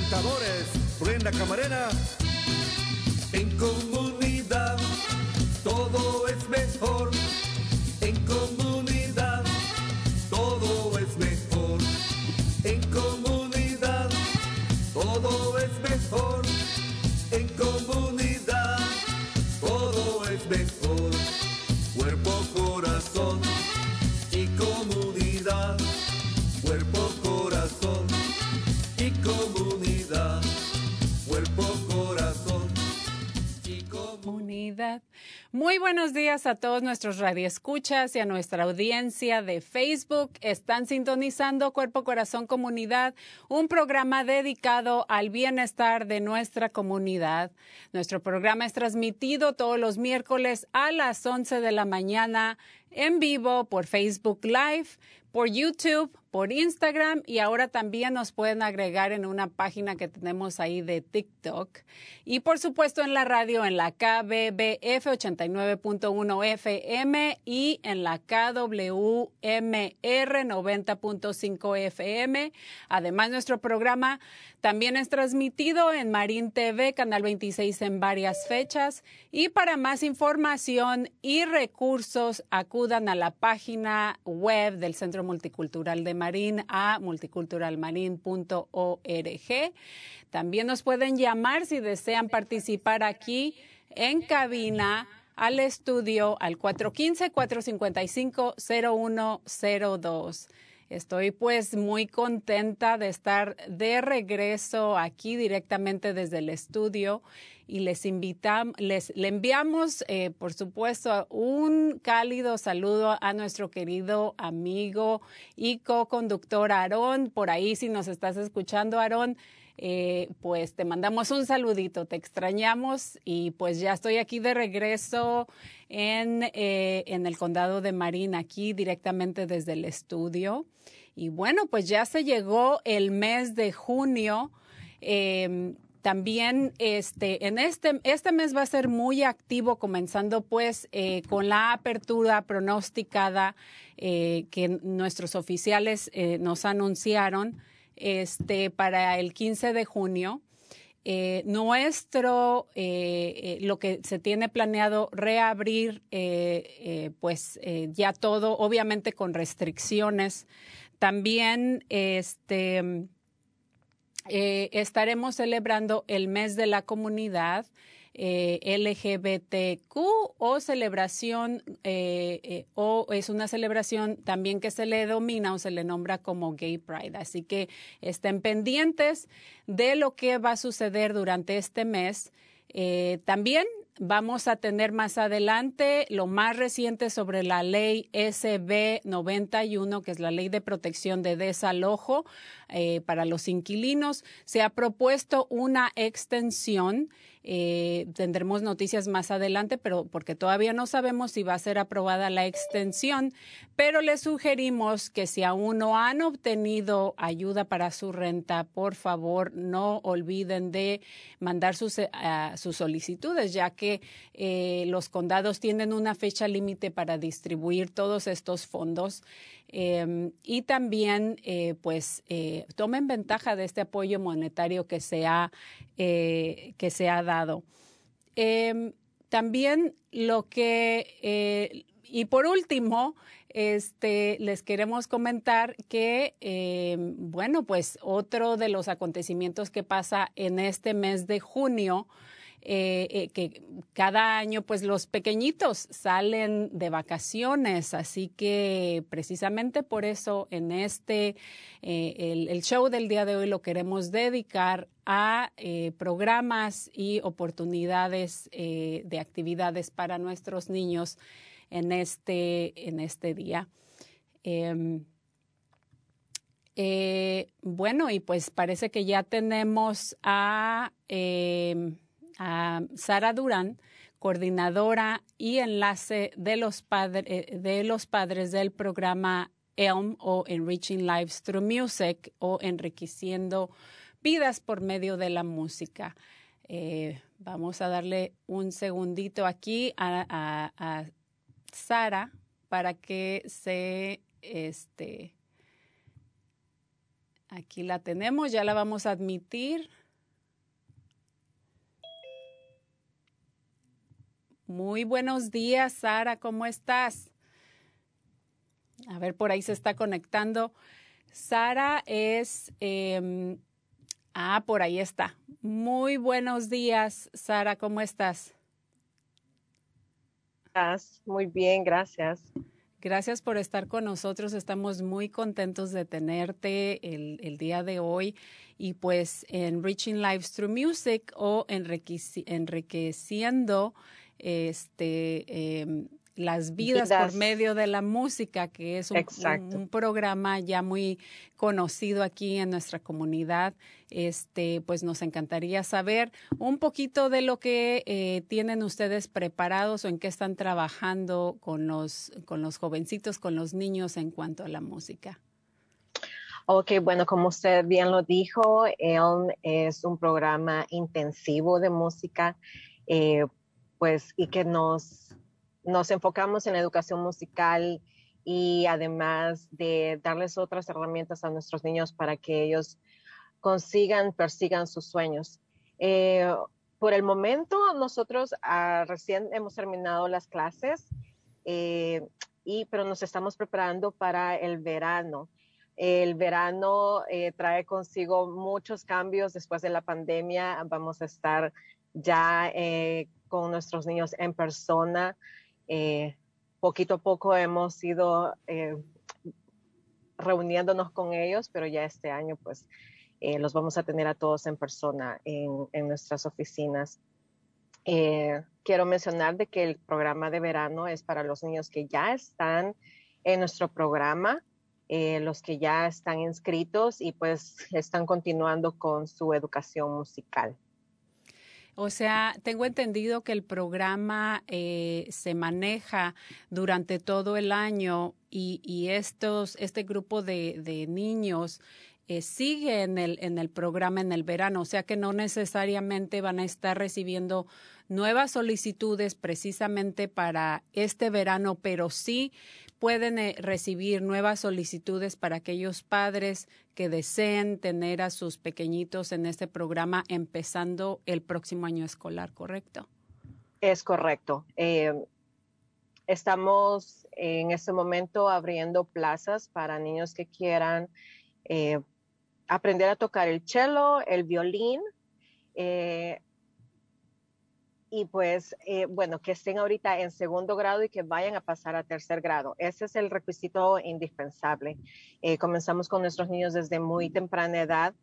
presentadores, Brenda Camarena. Muy buenos días a todos nuestros radioescuchas y a nuestra audiencia de Facebook. Están sintonizando Cuerpo Corazón Comunidad, un programa dedicado al bienestar de nuestra comunidad. Nuestro programa es transmitido todos los miércoles a las 11 de la mañana en vivo por Facebook Live, por YouTube, por Instagram y ahora también nos pueden agregar en una página que tenemos ahí de TikTok y por supuesto en la radio en la KBBF 89.1 FM y en la KWMR 90.5 FM. Además nuestro programa también es transmitido en Marín TV, Canal 26 en varias fechas. Y para más información y recursos, acudan a la página web del Centro Multicultural de Marín a multiculturalmarin.org. También nos pueden llamar si desean participar aquí en cabina al estudio al 415-455-0102. Estoy pues muy contenta de estar de regreso aquí directamente desde el estudio y les invitamos, les le enviamos, eh, por supuesto, un cálido saludo a nuestro querido amigo y co-conductor Aarón. Por ahí, si nos estás escuchando, Aarón, eh, pues te mandamos un saludito, te extrañamos y pues ya estoy aquí de regreso en, eh, en el condado de Marín, aquí directamente desde el estudio. Y bueno, pues ya se llegó el mes de junio. Eh, también este, en este, este mes va a ser muy activo, comenzando pues eh, con la apertura pronosticada eh, que nuestros oficiales eh, nos anunciaron este, para el 15 de junio. Eh, nuestro, eh, eh, lo que se tiene planeado reabrir, pues ya todo, obviamente con restricciones. También este, estaremos celebrando el mes de la comunidad. LGBTQ o celebración o es una celebración también que se le domina o se le nombra como Gay Pride. Así que estén pendientes de lo que va a suceder durante este mes. Eh, también vamos a tener más adelante lo más reciente sobre la ley SB 91, que es la ley de protección de desalojo eh, para los inquilinos. Se ha propuesto una extensión. Eh, tendremos noticias más adelante, pero porque todavía no sabemos si va a ser aprobada la extensión, pero les sugerimos que si aún no han obtenido ayuda para su renta, por favor no olviden de mandar sus, uh, sus solicitudes, ya que eh, los condados tienen una fecha límite para distribuir todos estos fondos. Eh, y también, eh, pues, eh, tomen ventaja de este apoyo monetario que se ha, eh, que se ha dado. también lo que, y por último, este, les queremos comentar que, eh, bueno, pues otro de los acontecimientos que pasa en este mes de junio, eh, eh, que cada año pues los pequeñitos salen de vacaciones, así que precisamente por eso en este, el, el, show del día de hoy lo queremos dedicar a programas y oportunidades de actividades para nuestros niños en este, en este día. Em, eh, bueno, y pues parece que ya tenemos a, em, a Sara Durán, coordinadora y enlace de los, eh, de los padres del programa ELM o Enriching Lives Through Music o Enriqueciendo Vidas por medio de la música. Eh, vamos a darle un segundito aquí a, a Sara para que se, este, aquí la tenemos, ya la vamos a admitir. Muy buenos días, Sara, ¿cómo estás? A ver, por ahí se está conectando. Sara es, eh, ah, por ahí está. Muy buenos días, Sara, ¿cómo estás? Muy bien, gracias. Gracias por estar con nosotros. Estamos muy contentos de tenerte el, día de hoy. Y pues en Reaching Lives Through Music o enriqueciendo este, em, las vidas, por medio de la música, que es un, programa ya muy conocido aquí en nuestra comunidad. Este, pues nos encantaría saber un poquito de lo que eh, tienen ustedes preparados o en qué están trabajando con los, con los jovencitos, con los niños en cuanto a la música. Ok, bueno, como usted bien lo dijo, ELM es un programa intensivo de música, eh, pues, y que nos nos enfocamos en la educación musical y además de darles otras herramientas a nuestros niños para que ellos consigan, persigan sus sueños. Eh, por el momento, nosotros ah, recién hemos terminado las clases, eh, y, pero nos estamos preparando para el verano. El verano eh, trae consigo muchos cambios después de la pandemia. Vamos a estar ya con nuestros niños en persona. Eh, poquito a poco hemos ido eh, reuniéndonos con ellos, pero ya este año pues eh, los vamos a tener a todos en persona en, nuestras oficinas. quiero mencionar de que el programa de verano es para los niños que ya están en nuestro programa, los que ya están inscritos y pues están continuando con su educación musical. O sea, tengo entendido que el programa eh, se maneja durante todo el año y, estos, este grupo de, niños eh, sigue en el, en el programa en el verano, o sea que no necesariamente van a estar recibiendo nuevas solicitudes precisamente para este verano, pero sí pueden eh, recibir nuevas solicitudes para aquellos padres que deseen tener a sus pequeñitos en este programa empezando el próximo año escolar, ¿correcto? Es correcto. Eh, estamos en este momento abriendo plazas para niños que quieran eh, aprender a tocar el cello, el violín, y pues, eh, bueno, que estén ahorita en segundo grado y que vayan a pasar a tercer grado. Ese es el requisito indispensable. Eh, comenzamos con nuestros niños desde muy temprana edad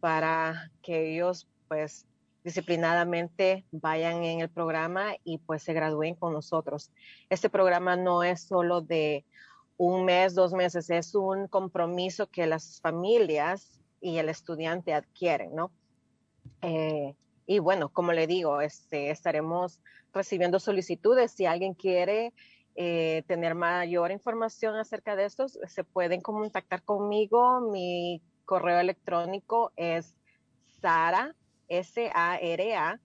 para que ellos, pues, disciplinadamente vayan en el programa y pues se gradúen con nosotros. Este programa no es solo de un mes, dos meses, es un compromiso que las familias y el estudiante adquieren, ¿no? Eh, y bueno, como le digo, este, estaremos recibiendo solicitudes. Si alguien quiere eh, tener mayor información acerca de esto, se pueden contactar conmigo. Mi correo electrónico es sara, S-A-R-A,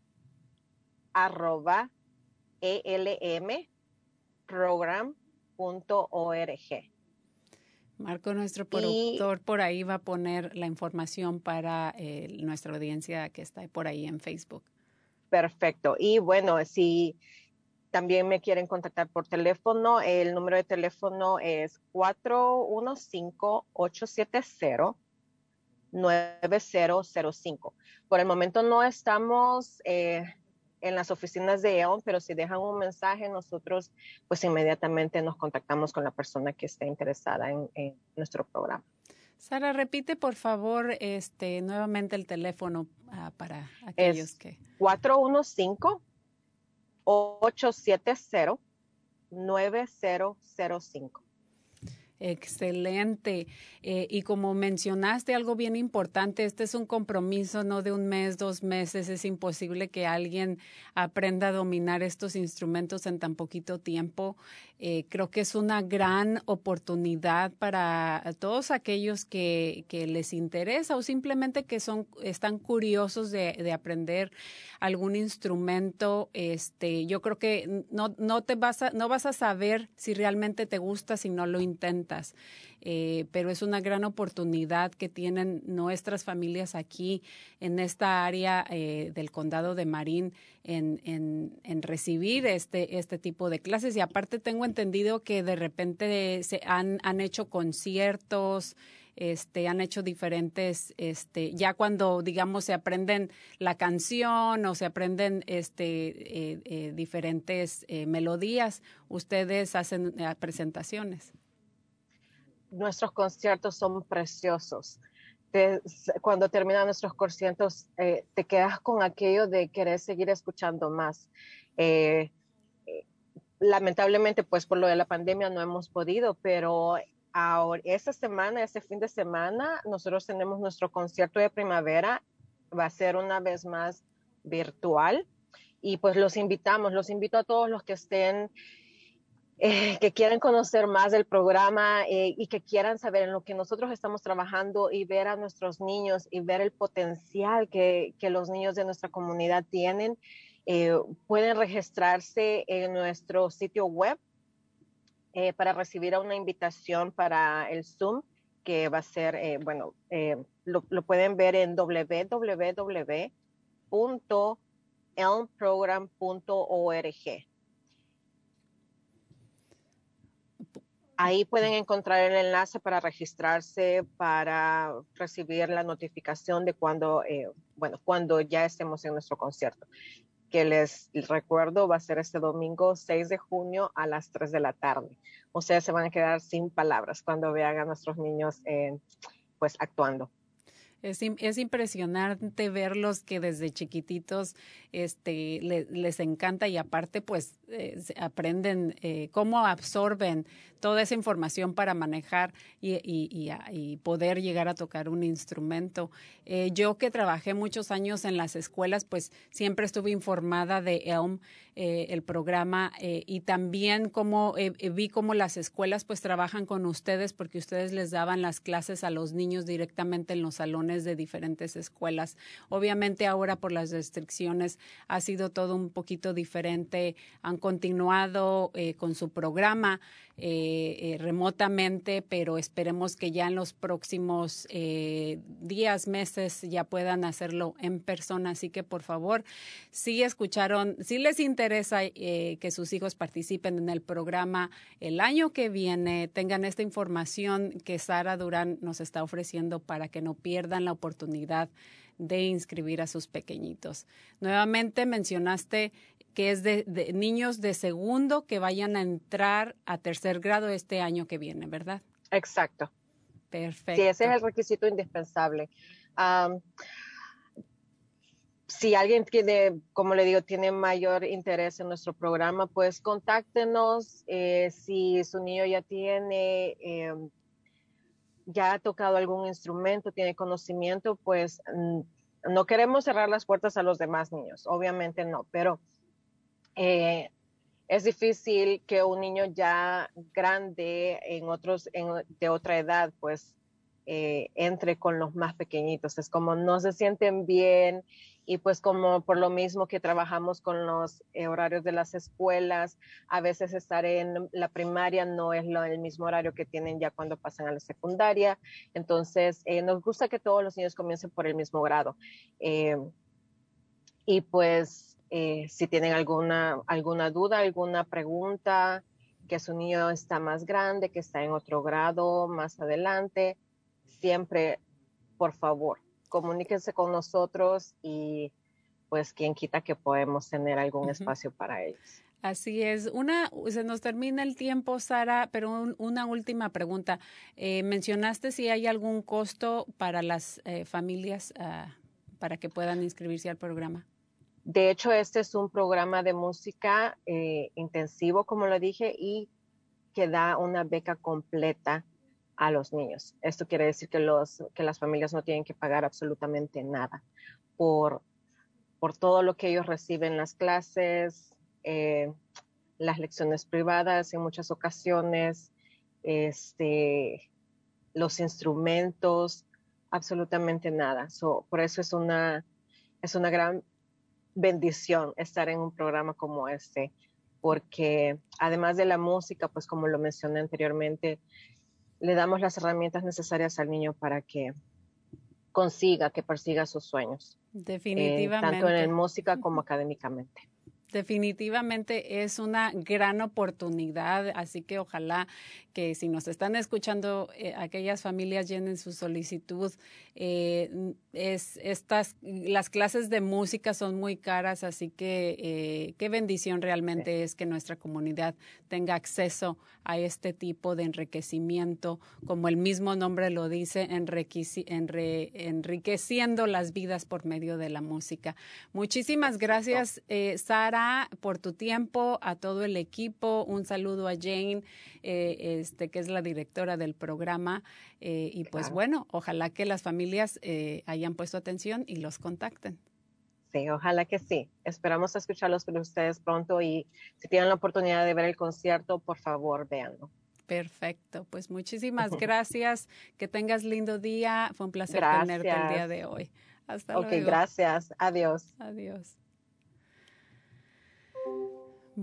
elmprogram.org. Marco, nuestro productor, por ahí va a poner la información para eh, nuestra audiencia que está por ahí en Facebook. Perfecto. Y bueno, si también me quieren contactar por teléfono. El número de teléfono es 415-870-9005. Por el momento no estamos eh, en las oficinas de EON, pero si dejan un mensaje, nosotros pues inmediatamente nos contactamos con la persona que esté interesada en, en nuestro programa. Sara, repite por favor este nuevamente el teléfono uh, para aquellos es que 415 870 9005. Excelente. Eh, y como mencionaste algo bien importante, este es un compromiso no de un mes, dos meses. Es imposible que alguien aprenda a dominar estos instrumentos en tan poquito tiempo. Eh, creo que es una gran oportunidad para todos aquellos que, que les interesa o simplemente que son, están curiosos de, de aprender algún instrumento. Este, yo creo que no, no te vas a, no vas a saber si realmente te gusta si no lo intentas. Eh, pero es una gran oportunidad que tienen nuestras familias aquí en esta área eh, del condado de Marín en, recibir este, este tipo de clases. Y aparte tengo entendido que de repente se han, han hecho conciertos, este, han hecho diferentes, este, ya cuando, digamos, se aprenden la canción o se aprenden este, eh, diferentes melodías, ustedes hacen presentaciones. Nuestros conciertos son preciosos. Cuando terminan nuestros conciertos, eh, te quedas con aquello de querer seguir escuchando más. Eh, lamentablemente, pues por lo de la pandemia no hemos podido, pero ahora, esta semana, este fin de semana, nosotros tenemos nuestro concierto de primavera. Va a ser una vez más virtual. Y pues los invitamos, los invito a todos los que estén, eh, que quieran conocer más del programa eh, y que quieran saber en lo que nosotros estamos trabajando y ver a nuestros niños y ver el potencial que, que los niños de nuestra comunidad tienen. Eh, pueden registrarse en nuestro sitio web para recibir una invitación para el Zoom, que va a ser, bueno, lo, lo, pueden ver en www.elmprogram.org. Ahí pueden encontrar el enlace para registrarse, para recibir la notificación de cuando, eh, bueno, cuando ya estemos en nuestro concierto que les recuerdo va a ser este domingo 6 de junio a las 3 de la tarde. O sea, se van a quedar sin palabras cuando vean a nuestros niños eh, pues actuando. Es, es, impresionante verlos que desde chiquititos este, le, les encanta y aparte pues eh, aprenden eh, cómo absorben toda esa información para manejar y, poder llegar a tocar un instrumento. Eh, yo que trabajé muchos años en las escuelas, pues siempre estuve informada de ELM, eh, el programa, eh, y también como vi cómo las escuelas pues trabajan con ustedes porque ustedes les daban las clases a los niños directamente en los salones de diferentes escuelas. Obviamente ahora por las restricciones ha sido todo un poquito diferente. Han continuado con su programa eh, eh, remotamente, pero esperemos que ya en los próximos eh, días, meses ya puedan hacerlo en persona. Así que por favor, si escucharon, si les interesa que sus hijos participen en el programa el año que viene, tengan esta información que Sara Durán nos está ofreciendo para que no pierdan la oportunidad de inscribir a sus pequeñitos. Nuevamente mencionaste que es de, de, niños de segundo que vayan a entrar a tercer grado este año que viene, ¿verdad? Exacto. Perfecto. Sí, ese es el requisito indispensable. Um, si alguien tiene, como le digo, tiene mayor interés en nuestro programa, pues contáctenos. Eh, si su niño ya tiene, eh, ya ha tocado algún instrumento, tiene conocimiento, pues no queremos cerrar las puertas a los demás niños, obviamente no, pero eh, es difícil que un niño ya grande en otros en, de otra edad pues eh, entre con los más pequeñitos. Es como no se sienten bien y pues como por lo mismo que trabajamos con los eh, horarios de las escuelas a veces estar en la primaria no es lo, el mismo horario que tienen ya cuando pasan a la secundaria. Entonces eh, nos gusta que todos los niños comiencen por el mismo grado. Y pues Eh, si tienen alguna, alguna duda, alguna pregunta, que su niño está más grande, que está en otro grado más adelante, siempre, por favor, comuníquense con nosotros y pues quien quita que podemos tener algún espacio para ellos. Así es. Una, se nos termina el tiempo, Sara, pero una última pregunta. Eh, mencionaste si hay algún costo para las eh, familias ah, para que puedan inscribirse al programa. De hecho, este es un programa de música eh, intensivo, como lo dije, y que da una beca completa a los niños. Esto quiere decir que, los, que las familias no tienen que pagar absolutamente nada por, por todo lo que ellos reciben en las clases, eh, las lecciones privadas en muchas ocasiones, este, los instrumentos, absolutamente nada. por eso es una, es una gran bendición estar en un programa como este, porque además de la música, pues como lo mencioné anteriormente, le damos las herramientas necesarias al niño para que consiga, que persiga sus sueños. Definitivamente. Eh, tanto en música como académicamente. Definitivamente es una gran oportunidad, así que ojalá que si nos están escuchando eh, aquellas familias llenen su solicitud. Eh, es estas las clases de música son muy caras, así que eh, qué bendición realmente es que nuestra comunidad tenga acceso a este tipo de enriquecimiento, como el mismo nombre lo dice, enriqueciendo las vidas por medio de la música. Muchísimas gracias, Sara, por tu tiempo, a todo el equipo. Un saludo a Jane este, que es la directora del programa. Eh, y pues bueno, ojalá que las familias eh, hayan puesto atención y los contacten. Sí, ojalá que sí. Esperamos escucharlos con ustedes pronto y si tienen la oportunidad de ver el concierto, por favor, véanlo. Perfecto, pues muchísimas gracias. Que tengas lindo día. Fue un placer tenerte el día de hoy. Hasta luego. Ok, gracias. Adiós. Adiós.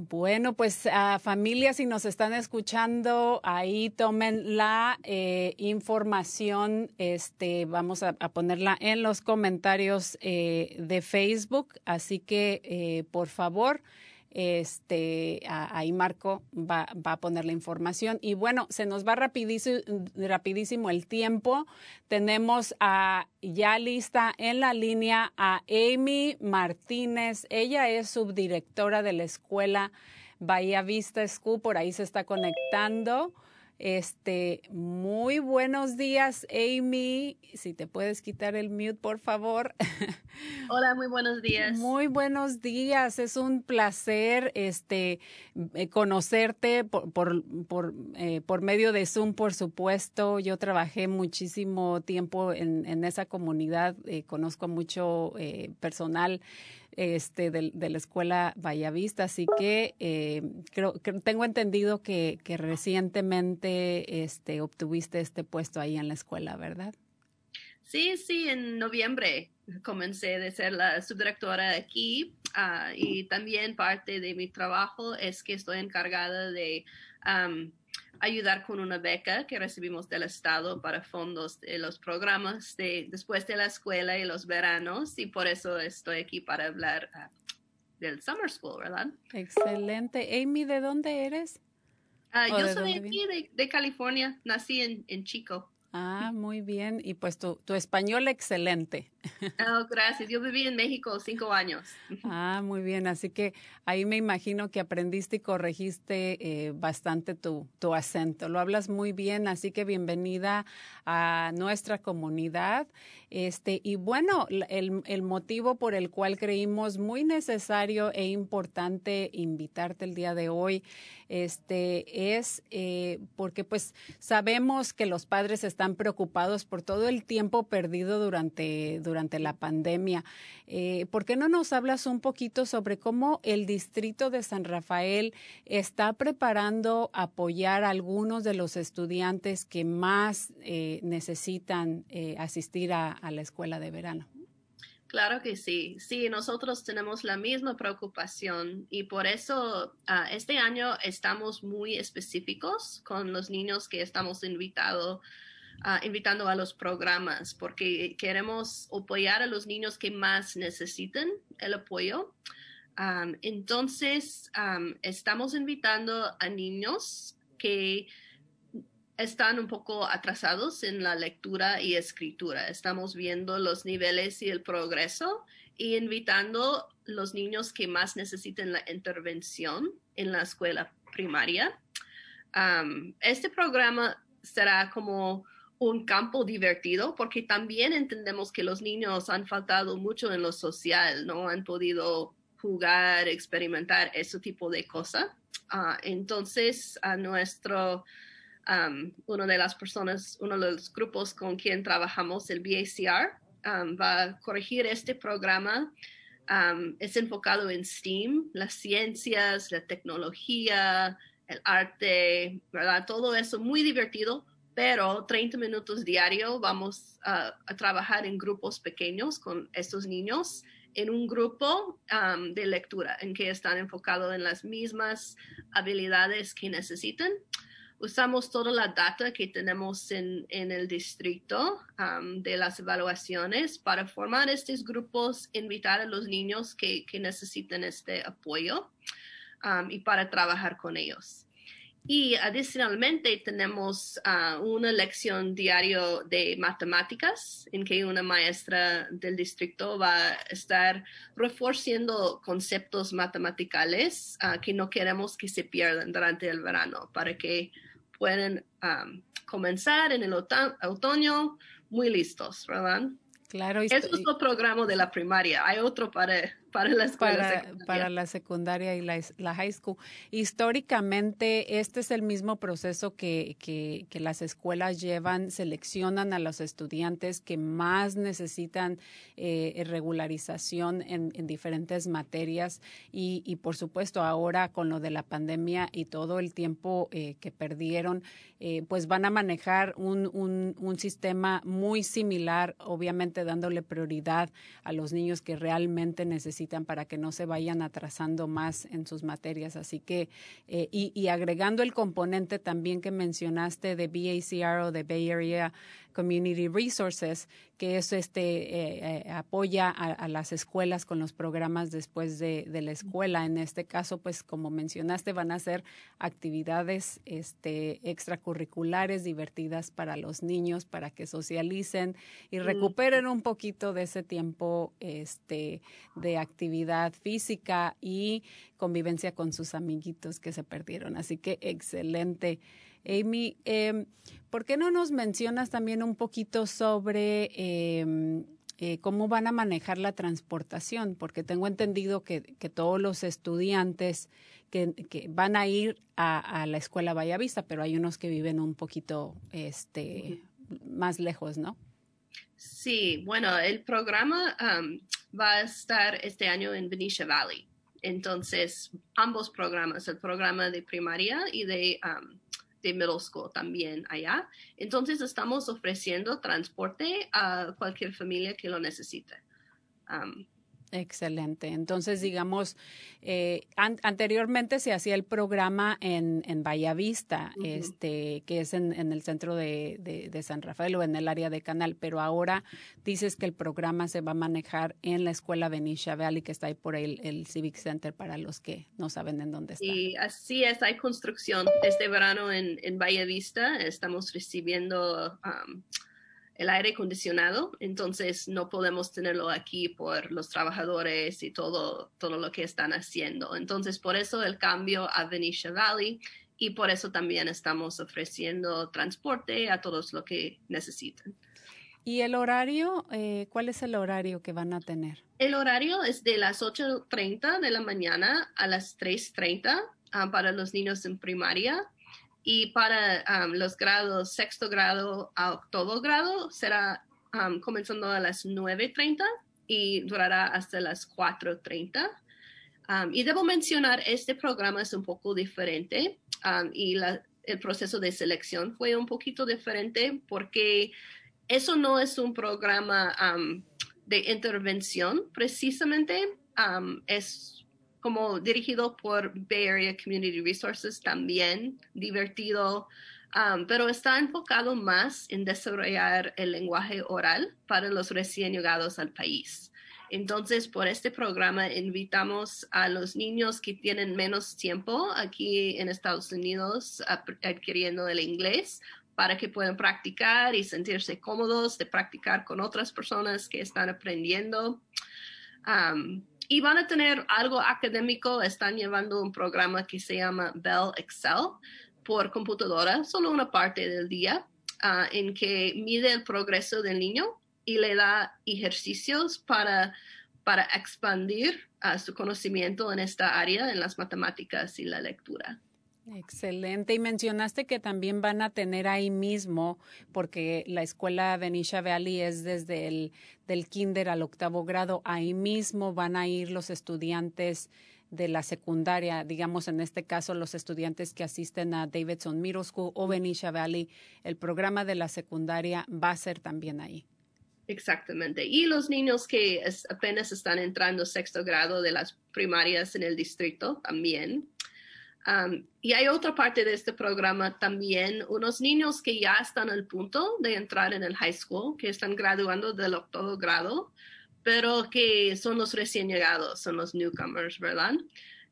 Bueno, pues a familias, si nos están escuchando, ahí tomen la eh, información, este, vamos a, ponerla en los comentarios eh, de Facebook, así que eh, por favor este, ahí Marco va, va, a poner la información. Y bueno, se nos va rapidísimo, rapidísimo el tiempo. Tenemos a, ya lista en la línea a Amy Martínez. Ella es subdirectora de la escuela Bahía Vista School, por ahí se está conectando. Este, muy buenos días, Amy. Si te puedes quitar el mute, por favor. Hola, muy buenos días. Muy buenos días. Es un placer este eh, conocerte por, por, por, eh, por, medio de Zoom, por supuesto. Yo trabajé muchísimo tiempo en, en esa comunidad. Eh, conozco mucho personal este, de, de la escuela Vallavista, así que eh, creo que tengo entendido que, recientemente este, obtuviste este puesto ahí en la escuela, ¿verdad? Sí, sí, en noviembre comencé de ser la subdirectora aquí uh, y también parte de mi trabajo es que estoy encargada de ayudar con una beca que recibimos del Estado para fondos de los programas de después de la escuela y los veranos y por eso estoy aquí para hablar ah, del Summer School, ¿verdad? Excelente. Amy, ¿de dónde eres? Ah, yo soy aquí de, California, nací en, en Chico. Ah, muy bien. Y pues tu, tu español excelente. Oh, gracias. Yo viví en México cinco años. Ah, muy bien. Así que ahí me imagino que aprendiste y corregiste eh, bastante tu, tu acento. Lo hablas muy bien, así que bienvenida a nuestra comunidad. Este, y bueno, el, el motivo por el cual creímos muy necesario e importante invitarte el día de hoy este, es eh, porque pues sabemos que los padres están preocupados por todo el tiempo perdido durante, durante durante la pandemia. Eh, ¿Por qué no nos hablas un poquito sobre cómo el distrito de San Rafael está preparando apoyar a algunos de los estudiantes que más eh, necesitan eh, asistir a, la escuela de verano? Claro que sí, sí, nosotros tenemos la misma preocupación y por eso ah, este año estamos muy específicos con los niños que estamos invitados Ah, invitando a los programas porque queremos apoyar a los niños que más necesiten el apoyo. Entonces, estamos invitando a niños que están un poco atrasados en la lectura y escritura. Estamos viendo los niveles y el progreso y invitando los niños que más necesiten la intervención en la escuela primaria. Este programa será como un campo divertido porque también entendemos que los niños han faltado mucho en lo social, no han podido jugar, experimentar ese tipo de cosas. Uh, entonces, a nuestro, um, una de las personas, uno de los grupos con quien trabajamos, el BACR, va a corregir este programa. Es enfocado en STEAM, las ciencias, la tecnología, el arte, ¿verdad? Todo eso muy divertido, pero 30 minutos diario vamos a, trabajar en grupos pequeños con estos niños en un grupo um, de lectura en que están enfocados en las mismas habilidades que necesitan. Usamos toda la data que tenemos en, en el distrito um, de las evaluaciones para formar estos grupos, invitar a los niños que, que este apoyo um, y para trabajar con ellos. Y adicionalmente tenemos uh, una lección diario de matemáticas en que una maestra del distrito va a estar reforzando conceptos matematicales uh, que no queremos que se pierdan durante el verano para que puedan um, comenzar en el otoño muy listos, ¿verdad? Claro. Eso es el programa de la primaria. Hay otro para para la escuela para, secundaria. para la secundaria y la, la, high school. Históricamente, este es el mismo proceso que, que, que, las escuelas llevan, seleccionan a los estudiantes que más necesitan eh, regularización en, en, diferentes materias y, y, por supuesto, ahora con lo de la pandemia y todo el tiempo eh, que perdieron, eh, pues van a manejar un, un, un sistema muy similar, obviamente dándole prioridad a los niños que realmente necesitan necesitan para que no se vayan atrasando más en sus materias. Así que, eh, y, y, agregando el componente también que mencionaste de BACR o de Bay Area Community Resources, que es este eh, eh, apoya a, a, las escuelas con los programas después de, de, la escuela. En este caso, pues como mencionaste, van a ser actividades este, extracurriculares divertidas para los niños, para que socialicen y recuperen un poquito de ese tiempo este, de actividad física y convivencia con sus amiguitos que se perdieron. Así que excelente. Amy, eh, ¿por qué no nos mencionas también un poquito sobre eh, eh, cómo van a manejar la transportación? Porque tengo entendido que, todos los estudiantes que, van a ir a, la escuela Vallavista, pero hay unos que viven un poquito este, más lejos, ¿no? Sí, bueno, el programa va a estar este año en Benicia Valley. Entonces, ambos programas, el programa de primaria y de de middle school también allá. Entonces estamos ofreciendo transporte a cualquier familia que lo necesite. Um, Excelente. Entonces, digamos, eh, an anteriormente se hacía el programa en, en Vallavista, uh -huh. este, que es en, en el centro de, de, de, San Rafael o en el área de Canal, pero ahora dices que el programa se va a manejar en la escuela Benicia Valley, que está ahí por el, el Civic Center para los que no saben en dónde está. Y así es, hay construcción. Este verano en, en Vallavista estamos recibiendo... Um, el aire acondicionado, entonces no podemos tenerlo aquí por los trabajadores y todo, todo lo que están haciendo. Entonces, por eso el cambio a Venetia Valley y por eso también estamos ofreciendo transporte a todos los que necesitan. ¿Y el horario? Eh, ¿Cuál es el horario que van a tener? El horario es de las 8.30 de la mañana a las 3.30 uh, para los niños en primaria y para um, los grados sexto grado a octavo grado será um, comenzando a las 9.30 y durará hasta las 4.30. Um, y debo mencionar, este programa es un poco diferente y la, el proceso de selección fue un poquito diferente porque eso no es un programa de intervención precisamente, es como dirigido por Bay Area Community Resources, también divertido, um, pero está enfocado más en desarrollar el lenguaje oral para los recién llegados al país. Entonces, por este programa invitamos a los niños que tienen menos tiempo aquí en Estados Unidos adquiriendo el inglés para que puedan practicar y sentirse cómodos de practicar con otras personas que están aprendiendo. Y van a tener algo académico, están llevando un programa que se llama Bell Excel por computadora, solo una parte del día, ah, en que mide el progreso del niño y le da ejercicios para, para expandir uh, su conocimiento en esta área, en las matemáticas y la lectura. Excelente. Y mencionaste que también van a tener ahí mismo, porque la escuela Venetia Valley es desde el del kinder al octavo grado, ahí mismo van a ir los estudiantes de la secundaria, digamos en este caso los estudiantes que asisten a Davidson Middle School o Venetia Valley, el programa de la secundaria va a ser también ahí. Exactamente. Y los niños que apenas están entrando sexto grado de las primarias en el distrito también. Y hay otra parte de este programa también, unos niños que ya están al punto de entrar en el high school, que están graduando del octavo grado, pero que son los recién llegados, son los newcomers, ¿verdad?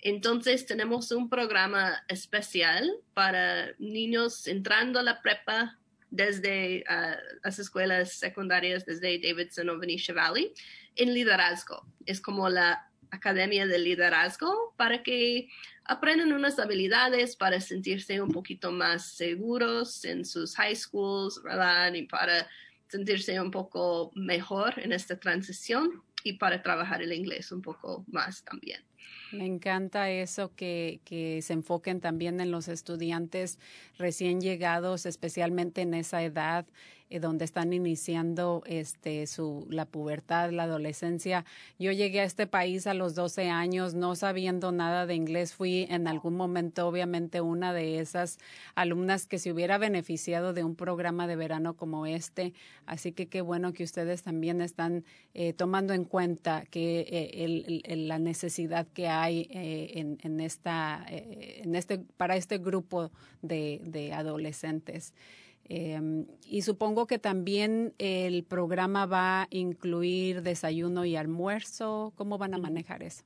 Entonces tenemos un programa especial para niños entrando a la prepa desde uh, las escuelas secundarias, desde Davidson o Venetia Valley, en liderazgo. Es como la academia de liderazgo para que aprendan unas habilidades para sentirse un poquito más seguros en sus high schools, ¿verdad? Y para sentirse un poco mejor en esta transición y para trabajar el inglés un poco más también. Me encanta eso que, que, se enfoquen también en los estudiantes recién llegados, especialmente en esa edad eh, donde están iniciando este su la pubertad, la adolescencia. Yo llegué a este país a los 12 años, no sabiendo nada de inglés. Fui en algún momento, obviamente, una de esas alumnas que se hubiera beneficiado de un programa de verano como este. Así que qué bueno que ustedes también están eh, tomando en cuenta que eh, la necesidad que hay en, en, esta, en este, para este grupo de, de adolescentes. Em, y supongo que también el programa va a incluir desayuno y almuerzo. ¿Cómo van a manejar eso?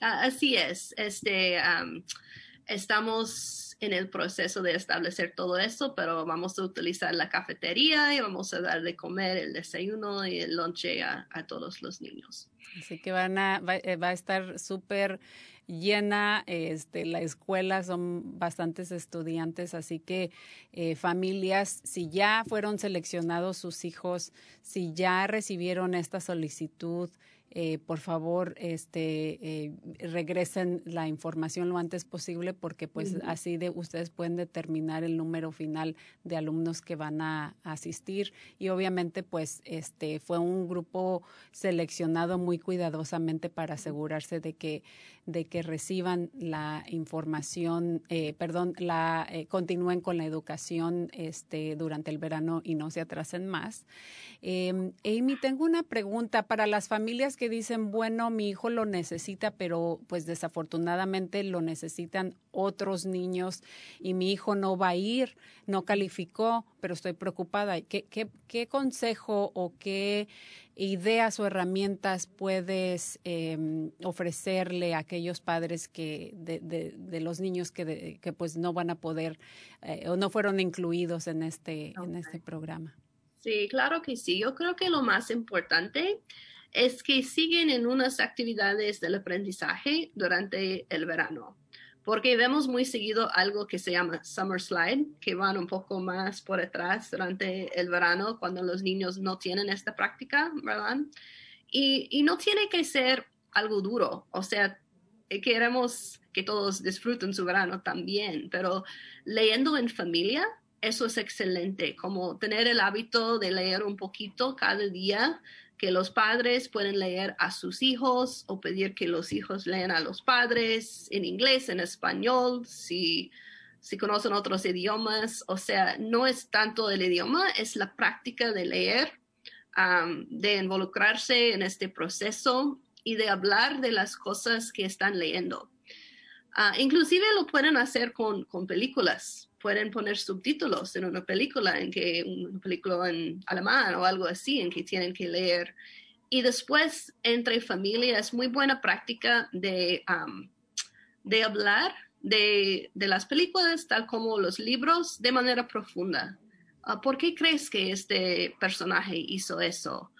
Ah, así es. Este, estamos en el proceso de establecer todo eso, pero vamos a utilizar la cafetería y vamos a dar de comer el desayuno y el lonche a, todos los niños. Así que van a, va, eh, va a estar súper llena, este, la escuela son bastantes estudiantes, así que eh, familias, si ya fueron seleccionados sus hijos, si ya recibieron esta solicitud, eh, por favor, este, eh, regresen la información lo antes posible porque pues así de ustedes pueden determinar el número final de alumnos que van a, asistir. Y obviamente pues este fue un grupo seleccionado muy cuidadosamente para asegurarse de que de que reciban la información, eh, perdón, la continúen con la educación este durante el verano y no se atrasen más. Em, Amy, tengo una pregunta para las familias que dicen, bueno, mi hijo lo necesita, pero pues desafortunadamente lo necesitan otros niños y mi hijo no va a ir, no calificó, pero estoy preocupada. ¿Qué, qué, qué consejo o qué ideas o herramientas puedes em, ofrecerle a aquellos padres que de, de, los niños que, que pues no van a poder eh, o no fueron incluidos en este, en este programa? Sí, claro que sí. Yo creo que lo más importante es que siguen en unas actividades del aprendizaje durante el verano, porque vemos muy seguido algo que se llama summer slide, que van un poco más por atrás durante el verano cuando los niños no tienen esta práctica, ¿verdad? Y, y no tiene que ser algo duro, o sea, queremos que todos disfruten su verano también, pero leyendo en familia eso es excelente, como tener el hábito de leer un poquito cada día, que los padres pueden leer a sus hijos o pedir que los hijos lean a los padres en inglés, en español, si, si conocen otros idiomas. O sea, no es tanto el idioma, es la práctica de leer, de involucrarse en este proceso y de hablar de las cosas que están leyendo. Ah, inclusive lo pueden hacer con, con películas pueden poner subtítulos en una película, en que una película en alemán o algo así, en que tienen que leer y después, entre familia, es muy buena práctica de, de hablar de, de, las películas, tal como los libros, de manera profunda. Ah, ¿Por qué crees que este personaje hizo eso?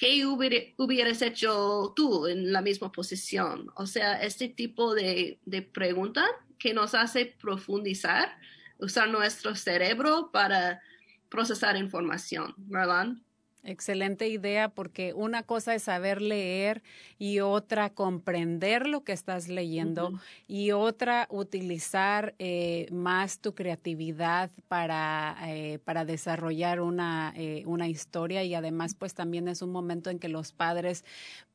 ¿Qué hubieras hecho tú en la misma posición? O sea, este tipo de, pregunta que nos hace profundizar, usar nuestro cerebro para procesar información, ¿verdad? Excelente idea porque una cosa es saber leer y otra comprender lo que estás leyendo y otra utilizar eh, más tu creatividad para, eh, para desarrollar una, eh, una historia. Y además pues también es un momento en que los padres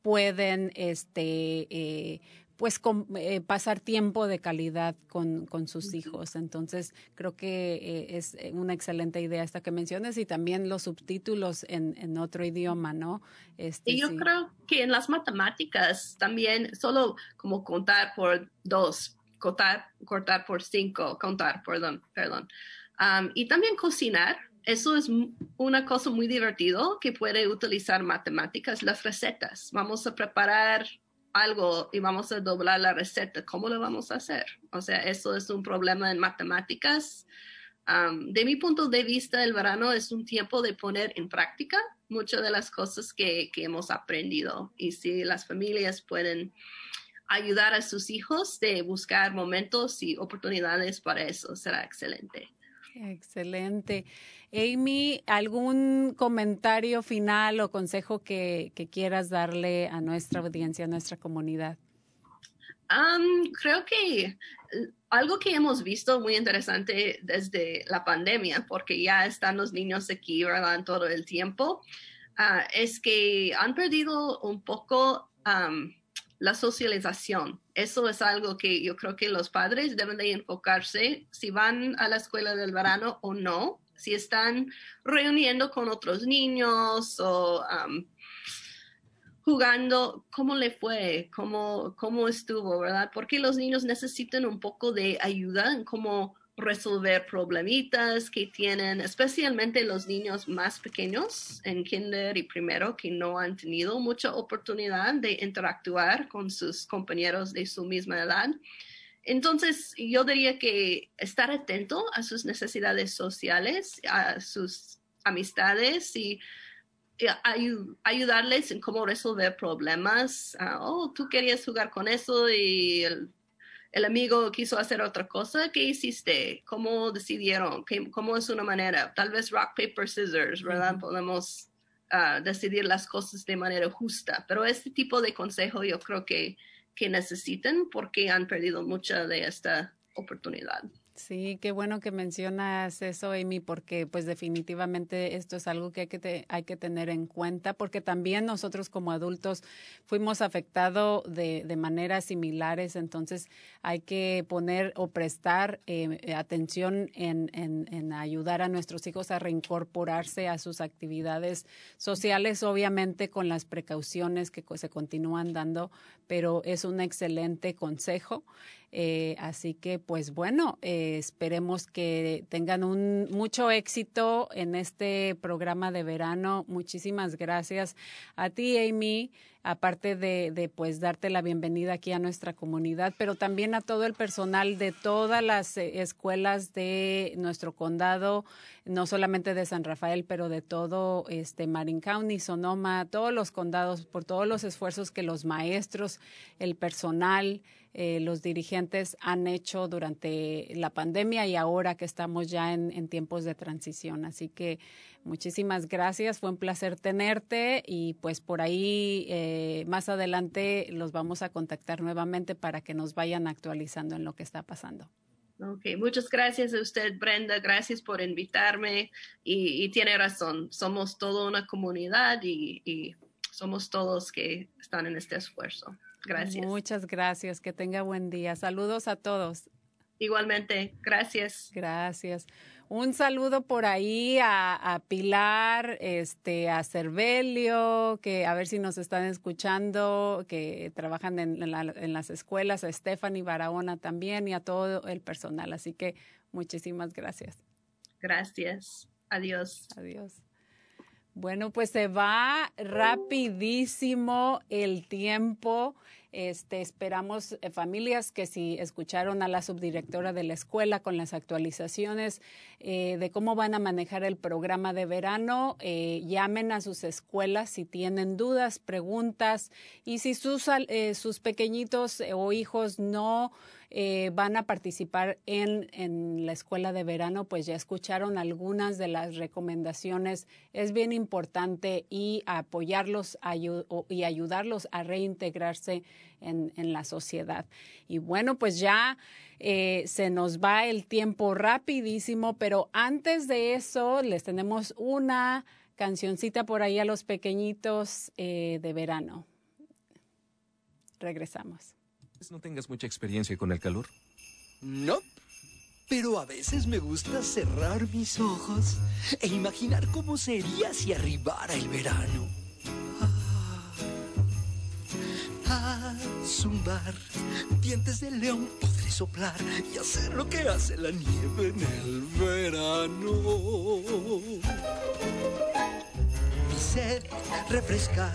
pueden este, pues eh, pasar tiempo de calidad con, con sus hijos. Entonces, creo que eh, es una excelente idea esta que mencionas y también los subtítulos en, en otro idioma, ¿no? Este, y yo creo que en las matemáticas también solo como contar por dos, cortar, cortar por cinco, contar, perdón, perdón. y también cocinar. Eso es una cosa muy divertido que puede utilizar matemáticas, las recetas. Vamos a preparar algo y vamos a doblar la receta, ¿cómo lo vamos a hacer? O sea, eso es un problema en matemáticas. de mi punto de vista, el verano es un tiempo de poner en práctica muchas de las cosas que, que hemos aprendido. Y si las familias pueden ayudar a sus hijos de buscar momentos y oportunidades para eso, será excelente. Excelente. Amy, ¿algún comentario final o consejo que, quieras darle a nuestra audiencia, a nuestra comunidad? creo que eh, algo que hemos visto muy interesante desde la pandemia, porque ya están los niños aquí, ¿verdad? Todo el tiempo, ah, es que han perdido un poco la socialización. Eso es algo que yo creo que los padres deben de enfocarse si van a la escuela del verano o no, si están reuniendo con otros niños o jugando, cómo le fue, cómo, cómo estuvo, ¿verdad? Porque los niños necesitan un poco de ayuda en cómo resolver problemitas que tienen, especialmente los niños más pequeños en kinder y primero que no han tenido mucha oportunidad de interactuar con sus compañeros de su misma edad. Entonces, yo diría que estar atento a sus necesidades sociales, a sus amistades y ayudarles en cómo resolver problemas. Ah, oh, tú querías jugar con eso y el el amigo quiso hacer otra cosa, ¿qué hiciste? ¿Cómo decidieron? ¿Cómo es una manera? Tal vez rock, paper, scissors, ¿verdad? Podemos ah, decidir las cosas de manera justa, pero este tipo de consejo yo creo que, que necesitan porque han perdido mucha de esta oportunidad. Sí, qué bueno que mencionas eso, Amy, porque pues definitivamente esto es algo que hay que, hay que tener en cuenta, porque también nosotros como adultos fuimos afectados de, de maneras similares, entonces hay que poner o prestar eh, atención en, en, en, ayudar a nuestros hijos a reincorporarse a sus actividades sociales, obviamente con las precauciones que se continúan dando, pero es un excelente consejo. Eh, así que, pues bueno, eh, esperemos que tengan un mucho éxito en este programa de verano. Muchísimas gracias a ti, Amy aparte de, de, pues darte la bienvenida aquí a nuestra comunidad, pero también a todo el personal de todas las eh, escuelas de nuestro condado, no solamente de San Rafael, pero de todo este Marin County, Sonoma, todos los condados, por todos los esfuerzos que los maestros, el personal, eh, los dirigentes han hecho durante la pandemia y ahora que estamos ya en, tiempos de transición. Así que Muchísimas gracias, fue un placer tenerte y pues por ahí eh, más adelante los vamos a contactar nuevamente para que nos vayan actualizando en lo que está pasando. Ok, muchas gracias a usted, Brenda. Gracias por invitarme y, tiene razón. Somos toda una comunidad y, y, somos todos que están en este esfuerzo. Gracias. Muchas gracias. Que tenga buen día. Saludos a todos. Igualmente. Gracias. Gracias. Un saludo por ahí a, Pilar, este, a Cervelio, que a ver si nos están escuchando, que trabajan en, en las escuelas, a Stephanie Barahona también y a todo el personal. Así que muchísimas gracias. Gracias. Adiós. Adiós. Bueno, pues se va rapidísimo el tiempo. Este, esperamos eh, familias que si escucharon a la subdirectora de la escuela con las actualizaciones eh, de cómo van a manejar el programa de verano, eh, llamen a sus escuelas si tienen dudas, preguntas y si sus, sus pequeñitos o hijos no eh, van a participar en, en, la escuela de verano, pues ya escucharon algunas de las recomendaciones. Es bien importante y apoyarlos y ayudarlos a reintegrarse en, en, la sociedad. Y bueno, pues ya eh, se nos va el tiempo rapidísimo, pero antes de eso les tenemos una cancioncita por ahí a los pequeñitos eh, de verano. Regresamos. ¿No tengas mucha experiencia con el calor? No. Pero a veces me gusta cerrar mis ojos e imaginar cómo sería si arribara el verano. Ah, zumbar, dientes de león podré soplar y hacer lo que hace la nieve en el verano refrescar,